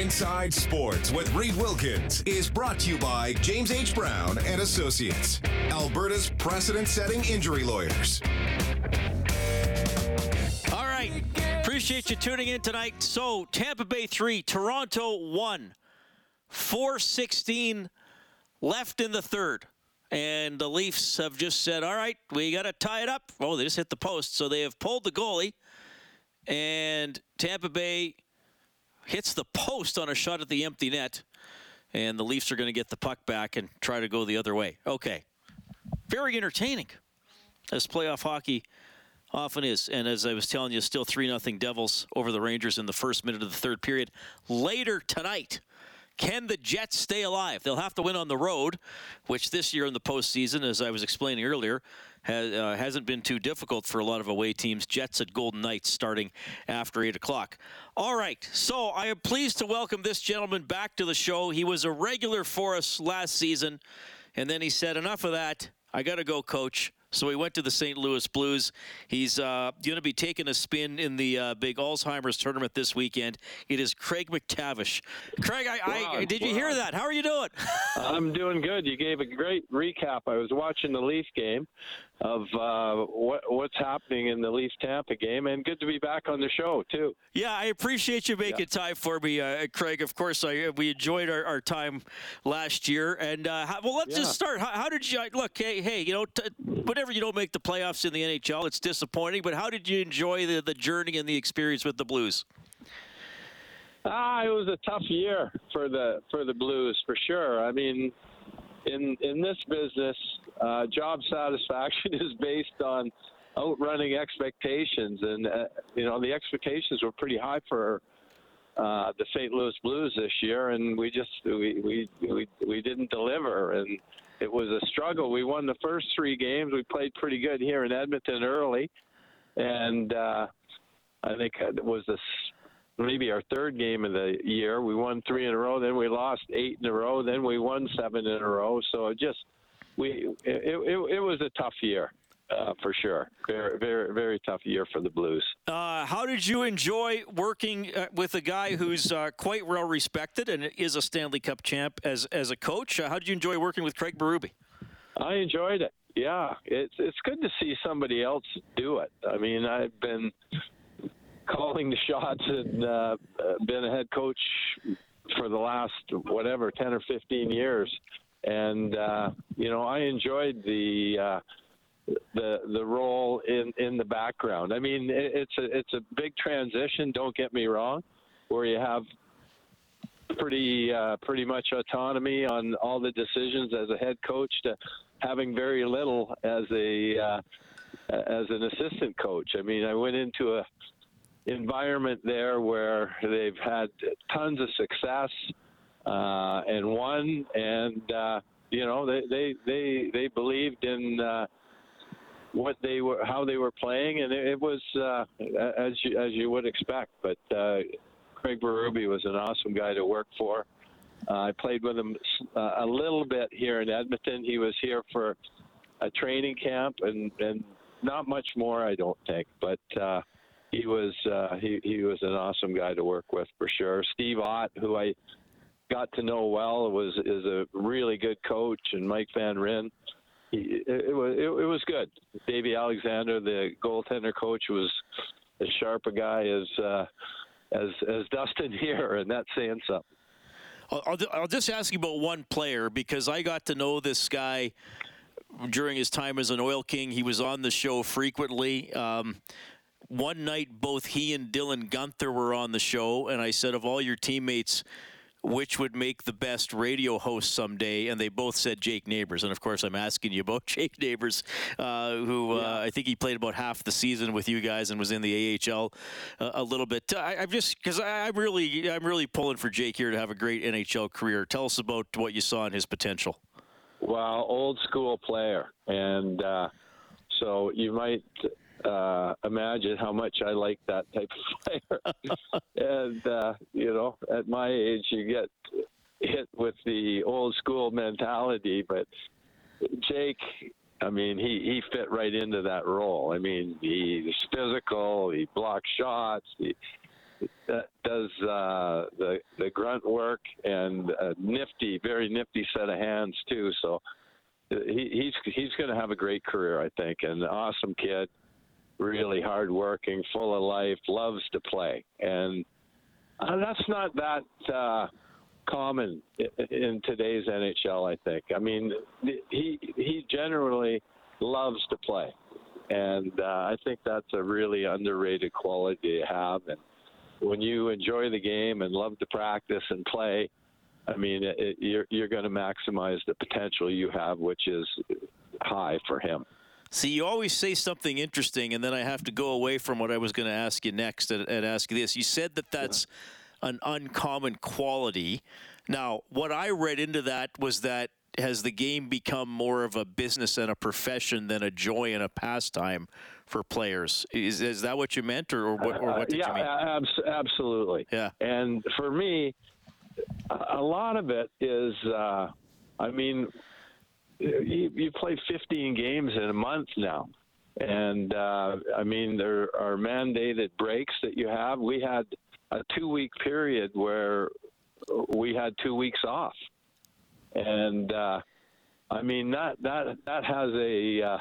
Inside Sports with Reed Wilkins is brought to you by James H. Brown and Associates, Alberta's precedent-setting injury lawyers. All right. Appreciate you tuning in tonight. So, Tampa Bay 3, Toronto 1. 416 left in the third. And the Leafs have just said, all right, we got to tie it up. Oh, they just hit the post. So they have pulled the goalie. And Tampa Bay hits the post on a shot at the empty net. And the Leafs are going to get the puck back and try to go the other way. Okay. Very entertaining, as playoff hockey often is. And as I was telling you, still 3 0 Devils over the Rangers in the first minute of the third period. Later tonight, can the Jets stay alive? They'll have to win on the road, which this year in the postseason, as I was explaining earlier, has, uh, hasn't been too difficult for a lot of away teams. Jets at Golden Knights starting after 8 o'clock. All right, so I am pleased to welcome this gentleman back to the show. He was a regular for us last season, and then he said, Enough of that. I got to go, coach. So he went to the St. Louis Blues. He's uh, going to be taking a spin in the uh, big Alzheimer's tournament this weekend. It is Craig MacTavish. Craig, I, wow, I did wow. you hear that? How are you doing? I'm doing good. You gave a great recap. I was watching the Leaf game of uh, what, what's happening in the Leafs Tampa game, and good to be back on the show too. Yeah, I appreciate you making yeah. time for me, uh, Craig. Of course, I, we enjoyed our, our time last year, and uh, how, well, let's yeah. just start. How, how, did you look? Hey, hey, you know, t- whenever you don't make the playoffs in the NHL, it's disappointing. But how did you enjoy the, the journey and the experience with the Blues? Ah, it was a tough year for the for the Blues for sure. I mean, in in this business, uh, job satisfaction is based on outrunning expectations, and uh, you know the expectations were pretty high for uh, the St. Louis Blues this year, and we just we, we we we didn't deliver, and it was a struggle. We won the first three games. We played pretty good here in Edmonton early, and uh, I think it was this maybe our third game of the year. We won three in a row, then we lost eight in a row, then we won seven in a row. So it just we it, it, it was a tough year. Uh, for sure, very, very, very tough year for the Blues. Uh, how did you enjoy working uh, with a guy who's uh, quite well respected and is a Stanley Cup champ as as a coach? Uh, how did you enjoy working with Craig Berube? I enjoyed it. Yeah, it's it's good to see somebody else do it. I mean, I've been calling the shots and uh, been a head coach for the last whatever ten or fifteen years, and uh, you know I enjoyed the. Uh, the the role in in the background. I mean, it, it's a it's a big transition. Don't get me wrong, where you have pretty uh, pretty much autonomy on all the decisions as a head coach to having very little as a uh, as an assistant coach. I mean, I went into a environment there where they've had tons of success uh, and won, and uh, you know they they they they believed in. Uh, what they were, how they were playing, and it, it was uh, as you, as you would expect. But uh, Craig Berube was an awesome guy to work for. Uh, I played with him uh, a little bit here in Edmonton. He was here for a training camp, and and not much more, I don't think. But uh, he was uh, he he was an awesome guy to work with for sure. Steve Ott, who I got to know well, was is a really good coach, and Mike Van Ryn. It was it, it was good. Davey Alexander, the goaltender coach, was as sharp a guy as uh, as as Dustin here, and that's saying something. I'll, I'll just ask you about one player because I got to know this guy during his time as an Oil King. He was on the show frequently. Um, one night, both he and Dylan Guenther were on the show, and I said, of all your teammates, which would make the best radio host someday, and they both said Jake Neighbors. And of course, I'm asking you about Jake Neighbors, uh, who uh, yeah. uh, I think he played about half the season with you guys and was in the AHL uh, a little bit. I, am just because I'm really I'm really pulling for Jake here to have a great NHL career. Tell us about what you saw in his potential. Well, old school player, and uh, so you might uh, imagine how much I like that type of player. and uh, you know, at my age, you get hit with the old school mentality. But Jake, I mean, he he fit right into that role. I mean, he's physical. He blocks shots. He that does uh, the the grunt work and a nifty, very nifty set of hands too. So uh, he, he's he's going to have a great career, I think, and an awesome kid, really hardworking, full of life, loves to play, and uh, that's not that. Uh, common in today's NHL. I think. I mean, he he generally loves to play, and uh, I think that's a really underrated quality to have. And when you enjoy the game and love to practice and play, I mean, it, you're you're going to maximize the potential you have, which is high for him. See, you always say something interesting, and then I have to go away from what I was going to ask you next and, and ask you this. You said that that's an uncommon quality. Now, what I read into that was that has the game become more of a business and a profession than a joy and a pastime for players? Is, is that what you meant, or, or what, or what did uh, yeah, you mean? Abs- absolutely. Yeah. And for me, a lot of it is, uh, I mean, you, you play 15 games in a month now. And uh, I mean, there are mandated breaks that you have. We had a two week period where we had two weeks off. And uh, I mean, that, that, that has a. Uh,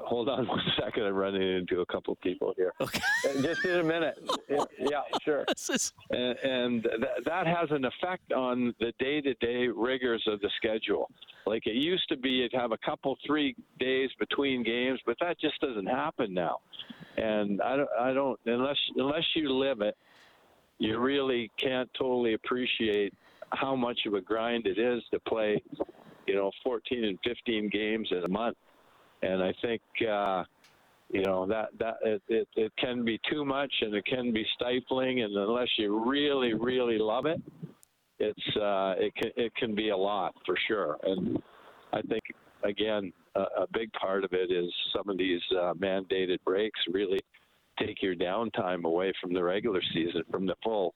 Hold on one second. I'm running into a couple of people here. Okay. Uh, just in a minute. Yeah, sure. And, and th- that has an effect on the day-to-day rigors of the schedule. Like it used to be, you'd have a couple, three days between games, but that just doesn't happen now. And I don't, I don't unless unless you live it, you really can't totally appreciate how much of a grind it is to play, you know, 14 and 15 games in a month and I think uh, you know that that it, it, it can be too much and it can be stifling, and unless you really really love it, it's uh, it can it can be a lot for sure. And I think again a, a big part of it is some of these uh, mandated breaks really take your downtime away from the regular season, from the full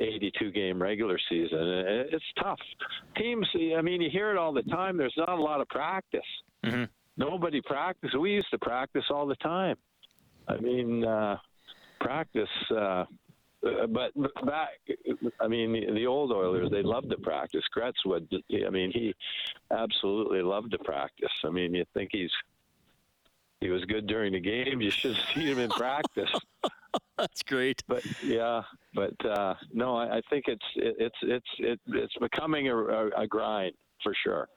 82 game regular season. It's tough. Teams, I mean, you hear it all the time. There's not a lot of practice. Mm-hmm nobody practiced. We used to practice all the time. I mean, uh, practice. Uh, but back, I mean, the old Oilers, they loved to practice. Gretz would, I mean, he absolutely loved to practice. I mean, you think he's he was good during the game. You should have seen him in practice. That's great. But yeah, but uh, no, I, I think it's it, it's it's it, it's becoming a, a, a grind for sure.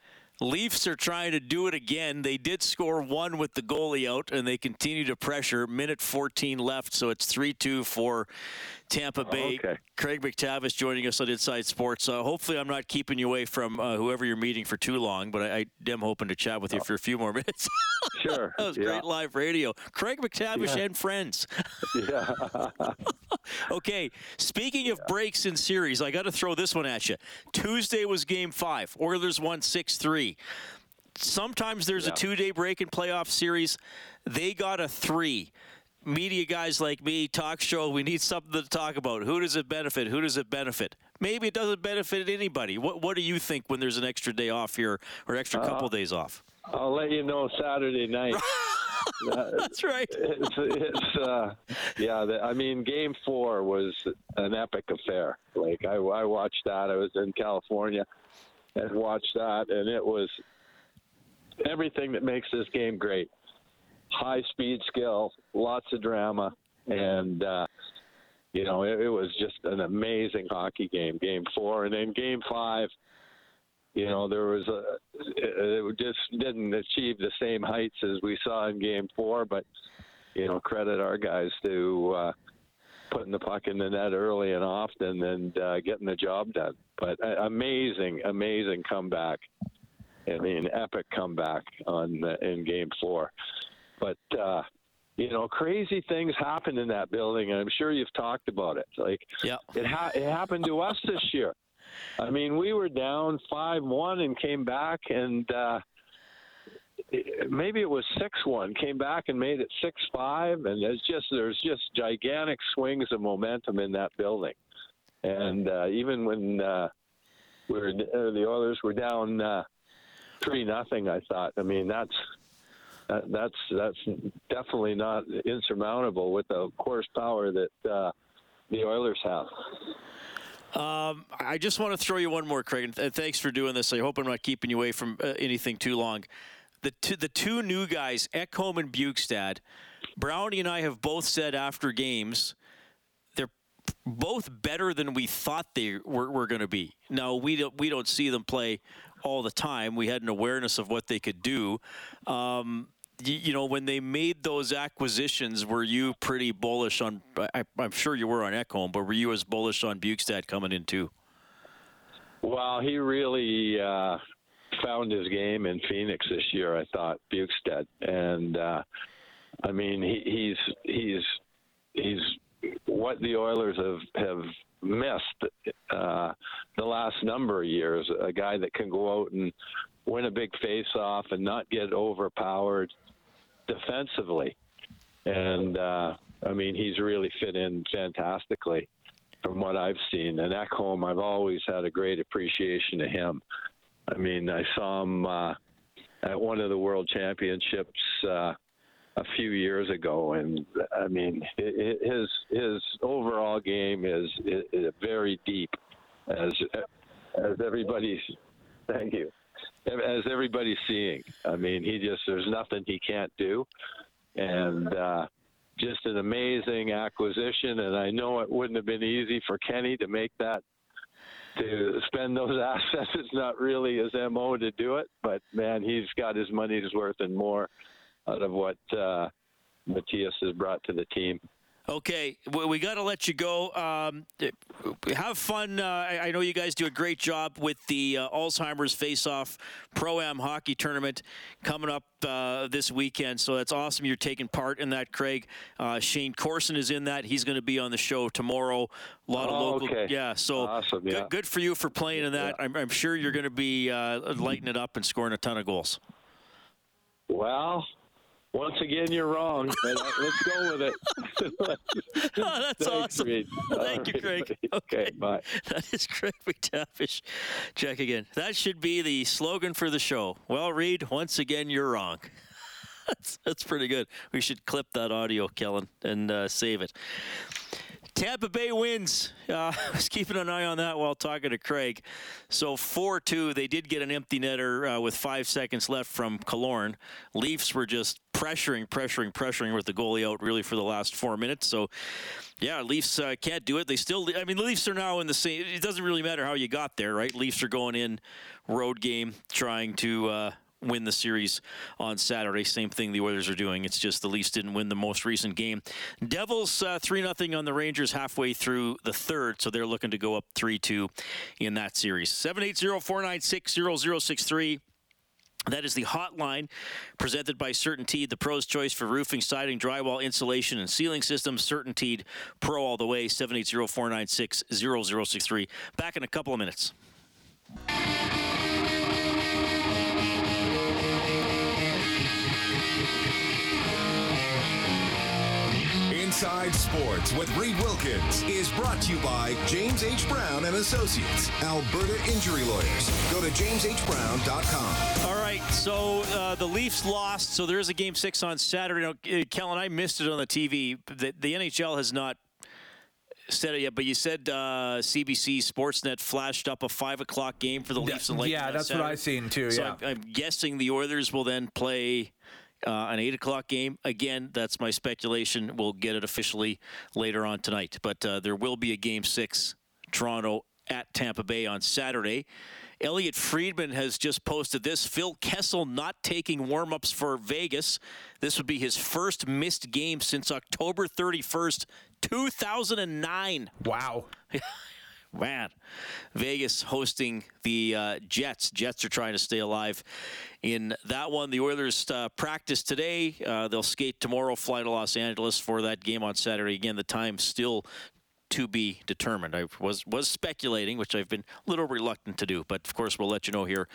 Leafs are trying to do it again. They did score one with the goalie out, and they continue to pressure. Minute 14 left, so it's 3 2 for Tampa Bay. Okay. Craig MacTavish joining us on Inside Sports. Uh, hopefully, I'm not keeping you away from uh, whoever you're meeting for too long, but I, I am hoping to chat with you for a few more minutes. sure. that was yeah. great live radio. Craig MacTavish yeah. and friends. yeah. okay. Speaking of breaks in series, I got to throw this one at you. Tuesday was Game Five. Oilers won six three. Sometimes there's yeah. a two day break in playoff series. They got a three media guys like me, talk show, we need something to talk about. Who does it benefit? Who does it benefit? Maybe it doesn't benefit anybody. What What do you think when there's an extra day off here or extra uh, couple days off? I'll let you know Saturday night. That's right. It's, it's uh, yeah. The, I mean, Game Four was an epic affair. Like I, I watched that. I was in California and watched that, and it was everything that makes this game great high speed skill, lots of drama, and uh, you know it, it was just an amazing hockey game. Game four, and then game five. You know, there was a, it just didn't achieve the same heights as we saw in game four, but, you know, credit our guys to uh, putting the puck in the net early and often and uh, getting the job done. But uh, amazing, amazing comeback. I mean, epic comeback on uh, in game four. But uh, you know, crazy things happen in that building, and I'm sure you've talked about it. Like, yeah, it ha- it happened to us this year. I mean, we were down five one and came back, and uh, maybe it was six one. Came back and made it six five, and there's just there's just gigantic swings of momentum in that building. And uh, even when uh, we were, uh, the Oilers were down uh, three nothing, I thought, I mean, that's that, that's that's definitely not insurmountable with the horsepower that uh, the Oilers have. Um, I just want to throw you one more, Craig, and thanks for doing this. I hope I'm not keeping you away from uh, anything too long. The two, the two new guys, Ekholm and Bjugstad, Brownie and I have both said after games they're both better than we thought they were, were going to be. Now we don't we don't see them play all the time. We had an awareness of what they could do. Um, you, you, know, when they made those acquisitions, were you pretty bullish on? I, am sure you were on Ekholm, but were you as bullish on Bjugstad coming in too? Well, he really uh, found his game in Phoenix this year. I thought Bjugstad, and uh, I mean, he, he's he's he's what the Oilers have have missed uh, the last number of years. A guy that can go out and win a big face-off and not get overpowered defensively. And uh, I mean, he's really fit in fantastically from what I've seen. And Ekholm, I've always had a great appreciation of him. I mean, I saw him uh, at one of the World Championships uh, a few years ago, and I mean, his his overall game is, is very deep, as as everybody's. Thank you as everybody's seeing. I mean, he just there's nothing he can't do, and uh, just an amazing acquisition. And I know it wouldn't have been easy for Kenny to make that to spend those assets. It's not really his mo to do it, but man, he's got his money's worth and more out of what uh, Mattias has brought to the team. Okay, we, we got to let you go. Um, have fun. Uh, I know you guys do a great job with the uh, Alzheimer's Face Off Pro Am Hockey Tournament coming up uh, this weekend. So that's awesome. You're taking part in that, Craig. Uh, Shayne Corson is in that. He's going to be on the show tomorrow. A lot oh, of local. Okay. Yeah, so awesome, yeah. Good, good, for you for playing in that. Yeah. I'm, I'm, sure you're going to be uh, lighting it up and scoring a ton of goals. Well, once again, you're wrong. But uh, let's go with it. oh, that's Thanks, awesome. Reed. Thank All you, Craig. Okay. okay, bye. That is Craig MacTavish. Check again. That should be the slogan for the show. Well, Reed, once again, you're wrong. that's, that's pretty good. We should clip that audio, Kellen, and uh, save it. Tampa Bay wins. Uh, I was keeping an eye on that while talking to Craig. So 4 2, they did get an empty netter uh, with five seconds left from Killorn. Leafs were just pressuring, pressuring, pressuring with the goalie out really for the last four minutes. So, yeah, Leafs uh, can't do it. They still, I mean, Leafs are now in the same, it doesn't really matter how you got there, right? Leafs are going in road game trying to uh, win the series on Saturday. Same thing the Oilers are doing. It's just the Leafs didn't win the most recent game. Devils uh, three uh, nothing on the Rangers halfway through the third, so they're looking to go up three two in that series. Seven eight zero four nine six zero zero six three. That is the hotline presented by CertainTeed, the pro's choice for roofing, siding, drywall, insulation, and ceiling systems. CertainTeed Pro all the way, 780 496 0063. Back in a couple of minutes. Inside Sports with Reed Wilkins is brought to you by James H. Brown and Associates, Alberta Injury Lawyers. Go to jameshbrown.com. All right, so uh, the Leafs lost, so there is a game six on Saturday. Now, uh, Kellen, I missed it on the TV. The, the NHL has not said it yet, but you said uh, CBC Sportsnet flashed up a five o'clock game for the Leafs and Lakers. Yeah, that's Saturday. what I've seen too. So yeah, I'm, I'm guessing the Oilers will then play uh, an 8 o'clock game. Again, that's my speculation. We'll get it officially later on tonight. But uh, there will be a game six, Toronto at Tampa Bay on Saturday. Elliotte Friedman has just posted this. Phil Kessel not taking warm-ups for Vegas. This would be his first missed game since October 31st, 2009. Wow. Man, Vegas hosting the uh, Jets. Jets are trying to stay alive in that one. The Oilers uh, practice today. Uh, they'll skate tomorrow, fly to Los Angeles for that game on Saturday. Again, the time still to be determined. I was was speculating, which I've been a little reluctant to do, but of course we'll let you know here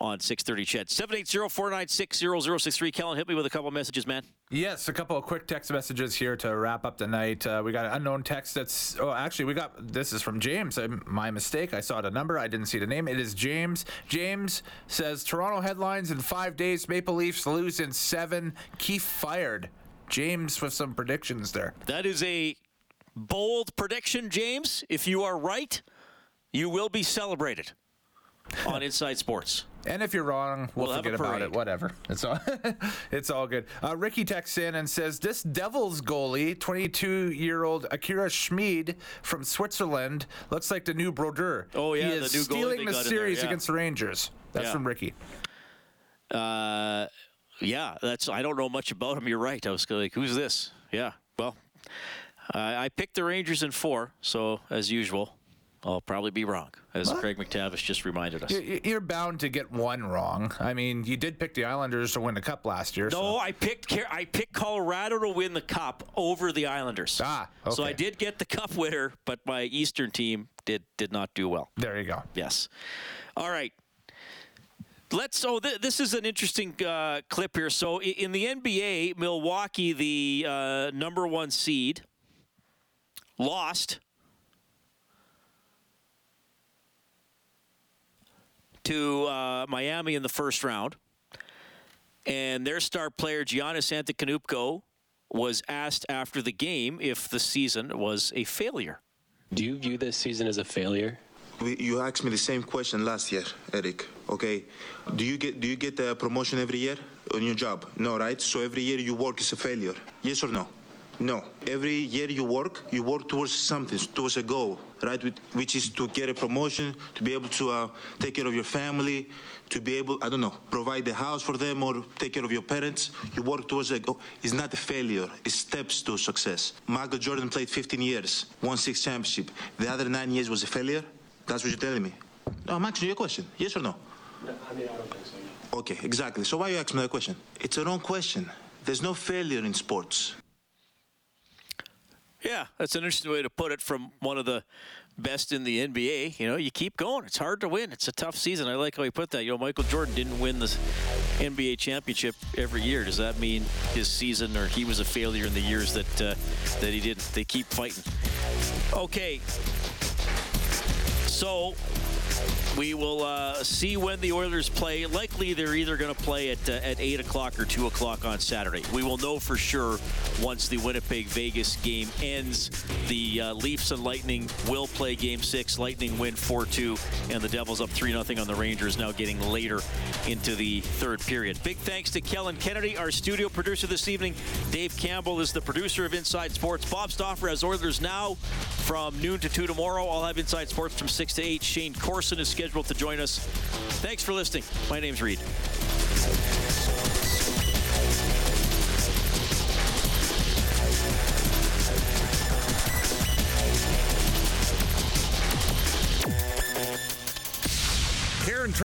on 6:30. Ched 780-496-0063. Kellen, hit me with a couple of messages, man. Yes, a couple of quick text messages here to wrap up the night. Uh, we got an unknown text that's. Oh, actually, we got this is from James. I, my mistake. I saw the number. I didn't see the name. It is James. James says Toronto headlines in five days. Maple Leafs lose in seven. Keefe fired. James with some predictions there. That is a bold prediction, James. If you are right, you will be celebrated on Inside Sports. And if you're wrong, we'll, We'll forget about it. Whatever. It's all it's all good. Uh, Ricky texts in and says this Devils goalie, 22 year old Akira Schmid from Switzerland, looks like the new Brodeur. Oh, yeah, he the is new goalie stealing the in there, series yeah. against the Rangers. That's Yeah. from Ricky. Uh, yeah, that's. I don't know much about him. You're right. I was like, who's this? Yeah. Well, I I picked the Rangers in four, so as usual, I'll probably be wrong, as What? Craig MacTavish just reminded us. You- You're bound to get one wrong. I mean, you did pick the Islanders to win the cup last year. No, so- I picked I picked Colorado to win the cup over the Islanders. Ah, So I did get the cup winner, but my Eastern team did did not do well. There you go. Yes. All right. Let's. Oh, th- this is an interesting uh, clip here. So in the NBA, Milwaukee, the uh, number one seed, lost to uh, Miami in the first round, and their star player Giannis Antetokounmpo was asked after the game if the season was a failure. Do you view this season as a failure? You asked me the same question last year, Eric. Okay, do you get do you get a promotion every year on your job? No, right? So every year you work is a failure. Yes or no? No. Every year you work, you work towards something, towards a goal, right? Which- is to get a promotion, to be able to uh, take care of your family, to be able, I don't know, provide the house for them or take care of your parents. You work towards a goal. It's not a failure. It's steps to success. Michael Jordan played 15 years, won six championship. The other nine years was a failure. That's what you're telling me. No, I'm asking you a question. Yes or no? I mean, I don't think so. Okay, exactly. So why are you asking me that question? It's a wrong question. There's no failure in sports. Yeah, that's an interesting way to put it from one of the best in the NBA. You know, you keep going. It's hard to win. It's a tough season. I like how you put that. You know, Michael Jordan didn't win the NBA championship every year. Does that mean his season or he was a failure in the years that uh, that he didn't? They keep fighting. Okay. So we will uh, see when the Oilers play. Likely, they're either going to play at uh, at eight o'clock or two o'clock on Saturday. We will know for sure once the Winnipeg Vegas game ends. The uh, Leafs and Lightning will play Game Six. Lightning win four two, and the Devils up three 0 on the Rangers. Now getting later into the third period. Big thanks to Kellen Kennedy, our studio producer this evening. Dave Campbell is the producer of Inside Sports. Bob Stauffer has Oilers now from noon to two tomorrow. I'll have Inside Sports from six to eight. Shayne Corson is scheduled to join us. Thanks for listening. My name's Reed.